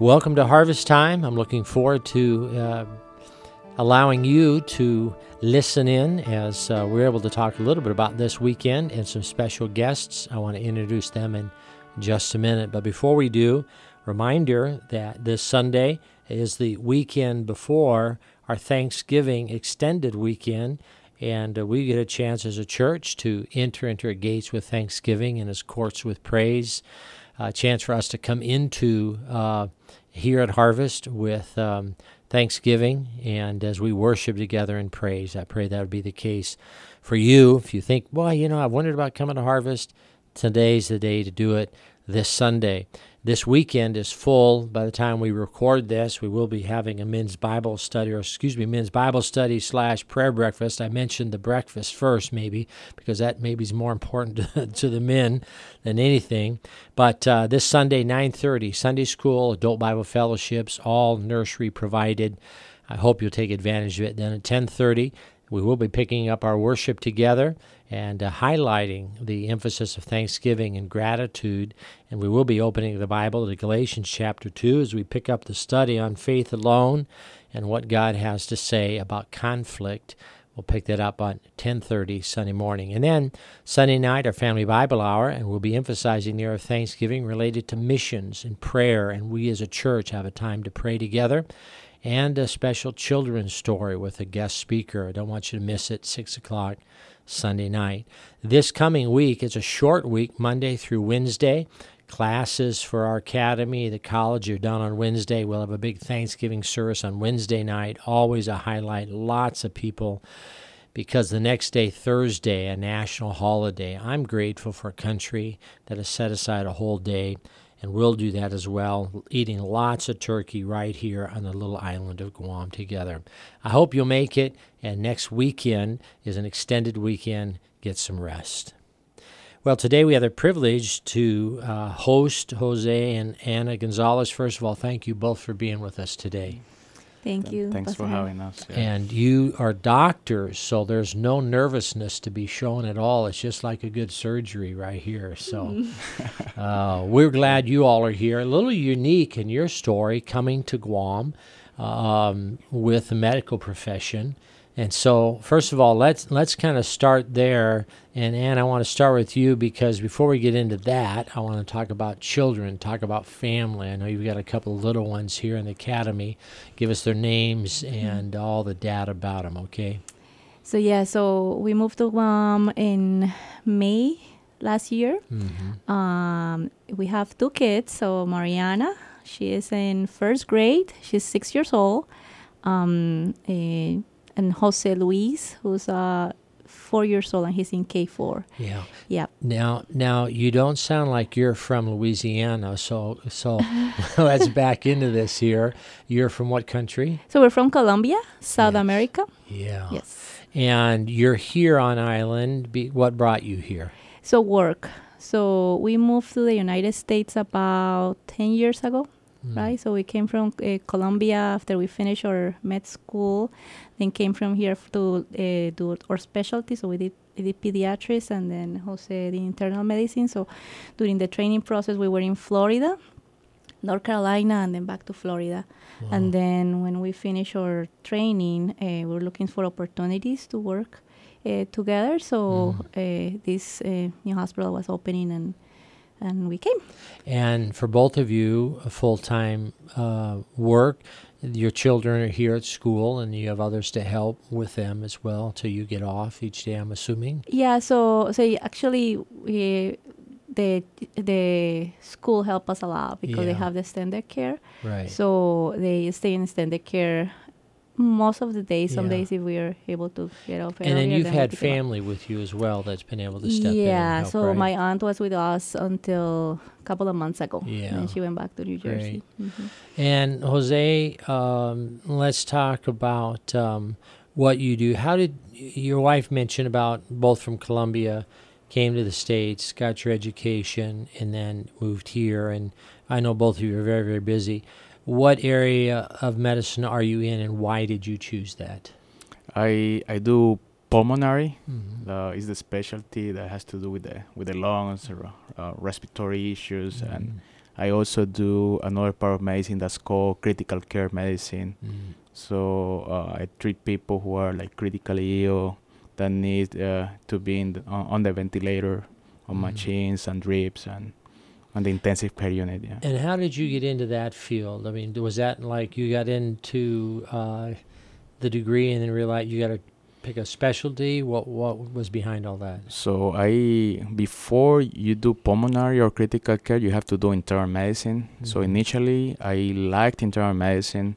Welcome to Harvest Time. I'm looking forward to uh, allowing you to listen in as uh, we're able to talk a little bit about this weekend and some special guests. I want to introduce them in just a minute. But before we do, reminder that this Sunday is the weekend before our Thanksgiving extended weekend. And uh, we get a chance as a church to enter into our gates with thanksgiving and his courts with praise. A chance for us to come into uh, here at Harvest with um, thanksgiving and as we worship together in praise. I pray that would be the case for you. If you think, well, you know, I've wondered about coming to Harvest, today's the day to do it this Sunday. This weekend is full. By the time we record this, we will be having a men's Bible study, or excuse me, men's Bible study slash prayer breakfast. I mentioned the breakfast first, maybe, because that maybe is more important to, to the men than anything. But uh, this Sunday, 9.30, Sunday school, adult Bible fellowships, all nursery provided. I hope you'll take advantage of it. Then at 10.30, we will be picking up our worship together and uh, highlighting the emphasis of thanksgiving and gratitude. And we will be opening the Bible to Galatians chapter 2 as we pick up the study on faith alone and what God has to say about conflict. We'll pick that up on 10:30 Sunday morning. And then Sunday night our family Bible hour and we'll be emphasizing the area of Thanksgiving related to missions and prayer and we as a church have a time to pray together and a special children's story with a guest speaker. I don't want you to miss it, 6 o'clock Sunday night. This coming week is a short week, Monday through Wednesday. Classes for our academy, the college, are done on Wednesday. We'll have a big Thanksgiving service on Wednesday night. Always a highlight. Lots of people because the next day, Thursday, a national holiday. I'm grateful for a country that has set aside a whole day and we'll do that as well, eating lots of turkey right here on the little island of Guam together. I hope you'll make it, and next weekend is an extended weekend. Get some rest. Well, today we have the privilege to uh, host Jose and Anna Gonzalez. First of all, thank you both for being with us today. Thank you. Thanks for having us. Yeah. And you are doctors, so there's no nervousness to be shown at all. It's just like a good surgery right here. So uh, we're glad you all are here. A little unique in your story coming to Guam um, with the medical profession. And so, first of all, let's let's kind of start there. And Anne, I want to start with you because before we get into that, I want to talk about children, talk about family. I know you've got a couple of little ones here in the academy. Give us their names and all the data about them, okay? So yeah, so we moved to Guam in May last year. Mm-hmm. Um, we have two kids. So Mariana, she is in first grade. She's six years old. Um, eh, and Jose Luis, who's uh, four years old, and he's in K four. Yeah. Yeah. Now, now you don't sound like you're from Louisiana, so so let's back into this here. You're from what country? So we're from Colombia, South Yes. America. Yeah. Yes. And you're here on island. Be, what brought you here? So work. So we moved to the United States about ten years ago. Mm. right? So we came from uh, Colombia after we finished our med school, then came from here to uh, do our specialty. So we did, we did pediatrics and then Jose did internal medicine. So during the training process, we were in Florida, North Carolina, and then back to Florida. And then when we finished our training, uh, we were looking for opportunities to work uh, together. So uh, this uh, new hospital was opening and and we came. And for both of you, a full time uh, work. Your children are here at school, and you have others to help with them as well till you get off each day. I'm assuming. Yeah, so so actually we the the school help us a lot because they have the standard care. Right. So they stay in standard care most of the days. Some Yeah. days if we are able to get off. and then you've had family with you as well that's been able to step in. Yeah, so right? my aunt was with us until a couple of months ago. Yeah. And she went back to New Jersey. Mhm. And Jose, um, let's talk about um, what you do. How did your wife mention about both from Colombia, came to the states, got your education, and then moved here? And I know both of you are very, very busy. What area of medicine are you in, and why did you choose that? I I do pulmonary. Mhm. Uh, is the specialty that has to do with the with the lungs or uh, respiratory issues, and Mhm. I also do another part of medicine that's called critical care medicine. Mm. So uh, I treat people who are like critically ill that need uh, to be in the, on, on the ventilator, on Mm. machines and drips and on the intensive care unit. Yeah. And how did you get into that field? I mean, was that like you got into uh, the degree and then realized you got to pick a specialty? What what was behind all that? So I before you do pulmonary or critical care, you have to do internal medicine. So Mhm. initially, I liked internal medicine,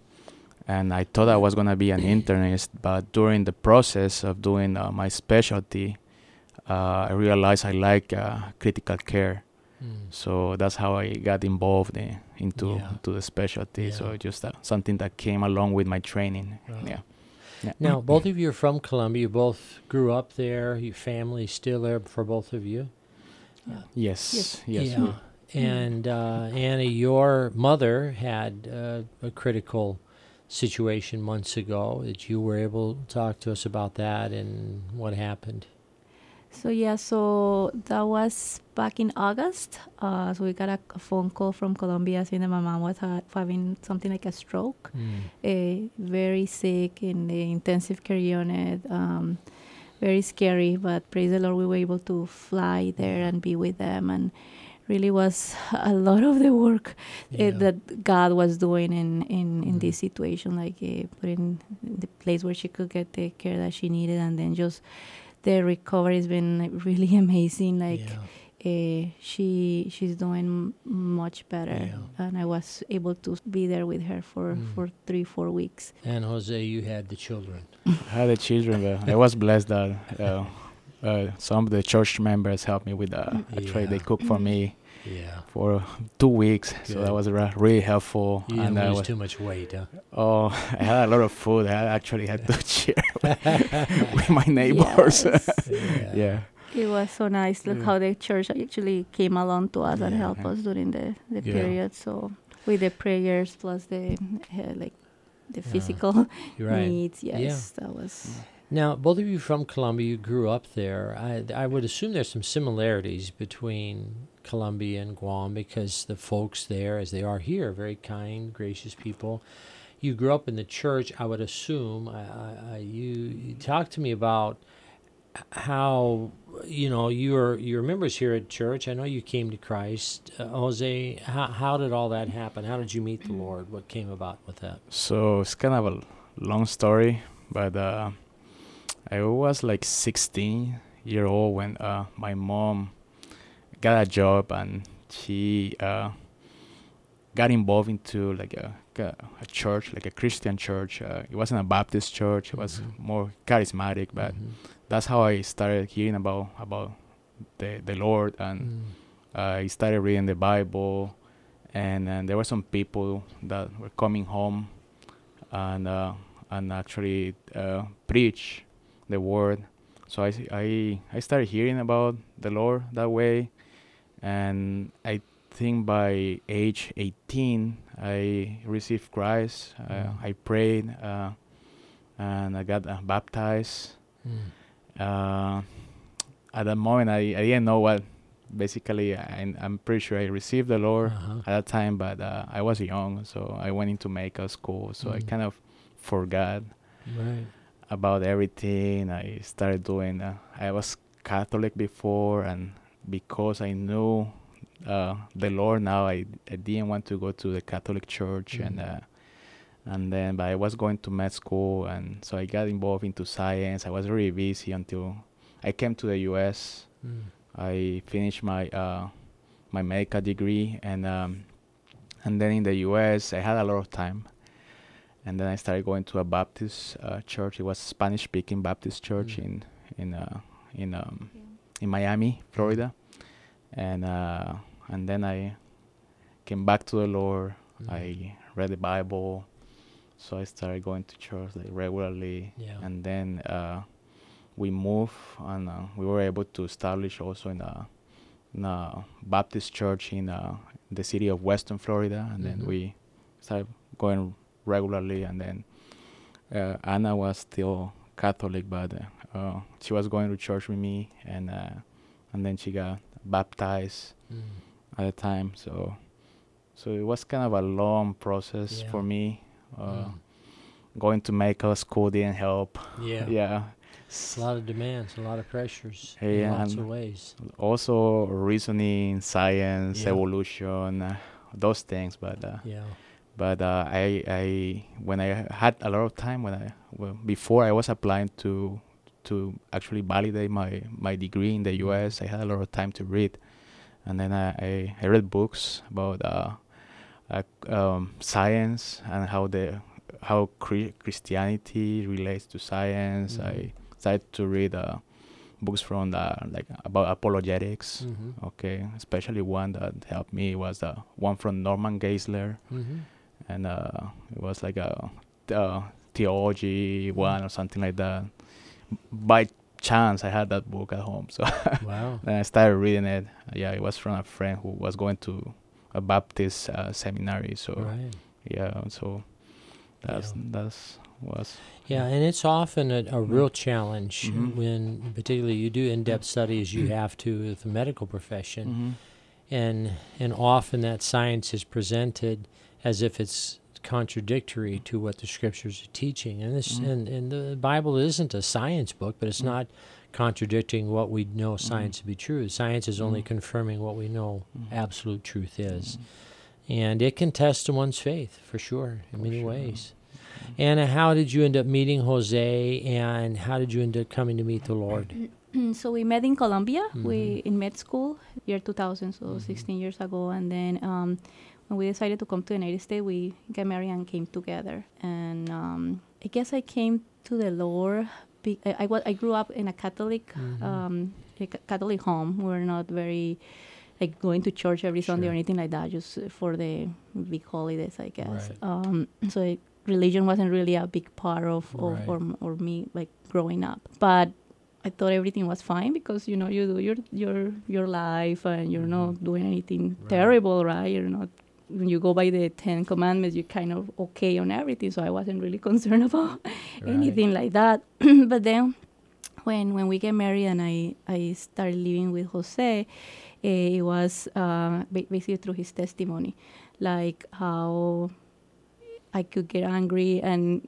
and I thought I was gonna be an internist. But during the process of doing uh, my specialty, uh, I realized I like uh, critical care. Mm. So that's how I got involved in, into Yeah. to the specialty. So Yeah. just uh, something that came along with my training. Right. Yeah. yeah. Now, both of you are from Colombia. You both grew up there. Your family still there for both of you. Yes. Yes. Yes. yeah. we- And uh, Annie, your mother had uh, a critical situation months ago. That you were able to talk to us about that and what happened. So yeah, so that was back in August. Uh, so we got a, a phone call from Colombia saying that my mom was ha- having something like a stroke, uh, very sick in the intensive care unit. Um, very scary, but praise the Lord, we were able to fly there and be with them, and really was a lot of the work Yeah. uh, that God was doing in in, in Mhm. this situation, like uh, putting the place where she could get the care that she needed, and then just the recovery has been like, really amazing. Like yeah. uh, she she's doing much better, Yeah. and I was able to be there with her for Mm. for three four weeks. And Jose, you had the children. I had the children, but I was blessed that uh, uh, some of the church members helped me with that. Actually, they cooked for me Yeah. for two weeks, so that was re- really helpful. You didn't and I lose was, too much weight, huh? oh, I had a lot of food. I actually had to share with my neighbors. Yes. yeah. It was so nice. Look Yeah. how the church actually came along to us and Yeah. helped us during the, the Yeah. period. So with the prayers plus the uh, like the Yeah. physical right. needs, yes, that was. Now, both of you from Colombia, you grew up there. I, I would assume there's some similarities between Colombia and Guam because the folks there, as they are here, are very kind, gracious people. You grew up in the church, I would assume. I, I, you, you talk to me about how you know you're you're members here at church. I know you came to Christ, uh, Jose. How how did all that happen? How did you meet the Lord? What came about with that? So it's kind of a long story, but uh, I was like 16 year old when uh, my mom got a job and she uh, got involved into like a, a, a church, like a Christian church. Uh, it wasn't a Baptist church; it was Mhm. more charismatic. But Mhm. that's how I started hearing about about the the Lord and. Mm. I started reading the Bible, and, and there were some people that were coming home, and uh, and actually uh, preach the word. So I I I started hearing about the Lord that way, and I think by age 18 I received Christ. Uh, Mm. I prayed, uh, and I got uh, baptized. Mm. Uh, at that moment, I, I didn't know what. Basically, I, I'm pretty sure I received the Lord Uh-huh. at that time, but uh, I was young, so I went into medical school, so I Mm. kind of forgot Right. about everything. I started doing. Uh, I was Catholic before, and because I knew uh, the Lord now, I, I didn't want to go to the Catholic Church, and Mm. uh, and then but I was going to med school, and so I got involved into science. I was really busy until I came to the U.S. Mm. I finished my uh, my medical degree, and um, and then in the U.S. I had a lot of time, and then I started going to a Baptist uh, church. It was a Spanish-speaking Baptist church Mm. in in uh, in um, in Miami, Florida, and uh, and then I came back to the Lord. Mm. I read the Bible, so I started going to church like regularly Yeah. and then uh, we moved and uh, we were able to establish also in a, in a Baptist church in uh, the city of Western Florida, and Mhm. then we started going regularly. And then uh, Anna was still Catholic, but uh, uh, she was going to church with me, and uh, and then she got baptized Mm. At the time. So so it was kind of a long process Yeah. for me. Uh, Mm. Going to medical school didn't help. Yeah. Yeah. A lot of demands, a lot of pressures Yeah, in lots of ways. Also reasoning, science, Yeah. evolution, uh, those things. But uh, Yeah. but uh, I I when I had a lot of time when I well, before I was applying to to actually validate my my degree in the U.S. I had a lot of time to read, and then I I, I read books about uh, uh, um, science and how the how Chri- Christianity relates to science. Mhm. I started to read uh, books from the like about apologetics. Mm-hmm. Okay, especially one that helped me was the one from Norman Geisler Mm-hmm. and uh, it was like a uh, theology one or something like that. By chance, I had that book at home, so Wow. then I started reading it. Yeah, it was from a friend who was going to a Baptist uh, seminary. So Right. yeah, so that's Yeah. that's was Yeah, and it's often a, a real challenge Mhm. when, particularly, you do in-depth studies. You have to with the medical profession, Mhm. and and often that science is presented as if it's contradictory to what the scriptures are teaching. And this Mhm. and, and the Bible isn't a science book, but it's Mhm. not contradicting what we know science to be true. Science is only Mhm. confirming what we know Mhm. absolute truth is. And it can test one's faith for sure in For many sure. ways. Anna, how did you end up meeting Jose and how did you end up coming to meet the Lord? so we met in Colombia. Mhm. We in med school year 2000, so Mhm. 16 years ago. And then um, when we decided to come to the United States, we got married and came together. And um, I guess I came to the Lord. Be- I, I, I grew up in a Catholic Mhm. um, a Catholic home. We are not very like going to church every Sunday or anything like that. Just for the big holidays, I guess. Right. Um, so it, religion wasn't really a big part of, of Right. or, or me like growing up. But I thought everything was fine because you know you do your your your life and you're not doing anything Mm-hmm. Right. terrible, right? You're not when you go by the Ten Commandments, you're kind of okay on everything. So I wasn't really concerned about anything like that. but then when when we get married and I I started living with Jose, eh, it was uh, basically through his testimony, like how I could get angry and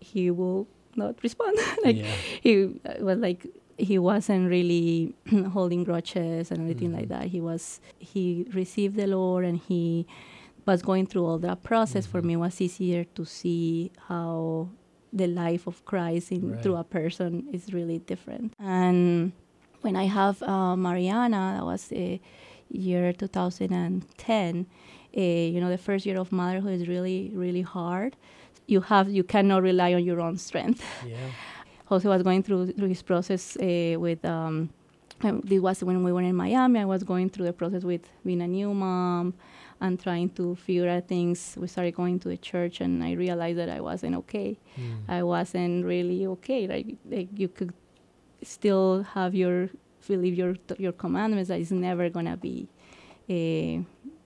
he will not respond. like yeah. he uh, was like he wasn't really holding grudges and anything like Mhm. that. He was he received the Lord and he was going through all that process. For Mhm. me, it was easier to see how the life of Christ in Right. through a person is really different. And when I have uh, Mariana, that was the year 2010. Uh, you know, the first year of motherhood is really, really hard. You have, you cannot rely on your own strength. Yeah. Jose was going through through his process uh, with. Um, um, this was when we were in Miami. I was going through the process with being a new mom and trying to figure out things. We started going to the church, and I realized that I wasn't okay. Mm. I wasn't really okay. Like, like you could still have your believe your your commandments. That is never gonna be. Uh,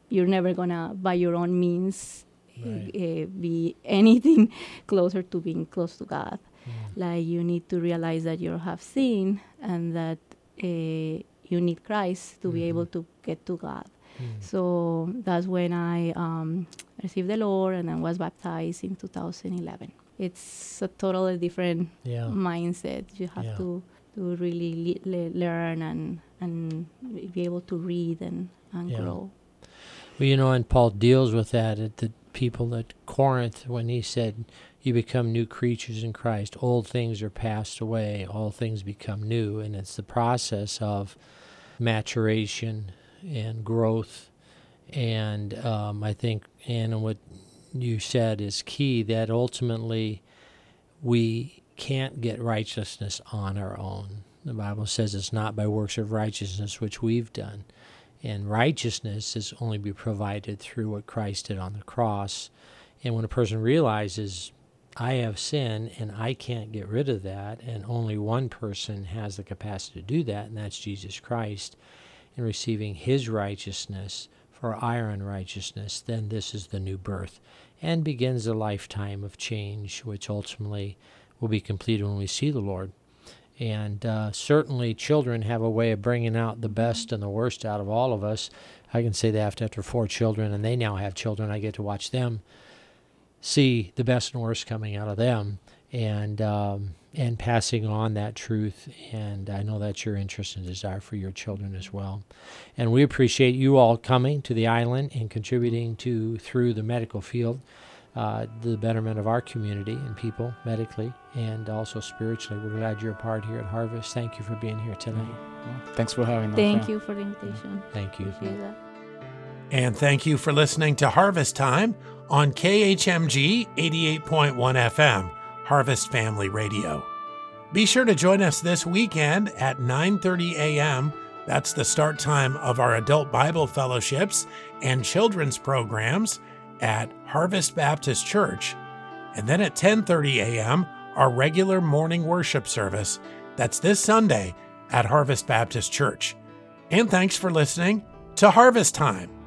you're never gonna by your own means Right. uh, be anything closer to being close to God. Like you need to realize that you have sin and that uh, you need Christ to be Mhm. able to get to God. Mm. So that's when I um, received the Lord and then was baptized in 2011. It's a totally different Yeah. mindset. You have Yeah. to to really le- le- learn and and be able to read and and Yeah. grow. Well, you know, and Paul deals with that at the people at Corinth when he said, You become new creatures in Christ. Old things are passed away, all things become new. And it's the process of maturation and growth. And um, I think, Anna, what you said is key that ultimately we can't get righteousness on our own. The Bible says it's not by works of righteousness which we've done. And righteousness is only be provided through what Christ did on the cross. And when a person realizes, I have sin and I can't get rid of that, and only one person has the capacity to do that, and that's Jesus Christ, and receiving his righteousness for our unrighteousness, then this is the new birth and begins a lifetime of change, which ultimately will be completed when we see the Lord. And uh, certainly, children have a way of bringing out the best and the worst out of all of us. I can say that after four children, and they now have children. I get to watch them see the best and worst coming out of them, and um, and passing on that truth. And I know that's your interest and desire for your children as well. And we appreciate you all coming to the island and contributing to through the medical field. Uh, the betterment of our community and people medically and also spiritually. We're glad you're a part here at Harvest. Thank you for being here today. Well, thanks for having us. Thank you for the invitation. Thank you. And thank you for listening to Harvest Time on KHMG 88.1 FM, Harvest Family Radio. Be sure to join us this weekend at 9:30 a.m. That's the start time of our adult Bible fellowships and children's programs at Harvest Baptist Church. And then at 10:30 a.m., our regular morning worship service. That's this Sunday at Harvest Baptist Church. And thanks for listening to Harvest Time.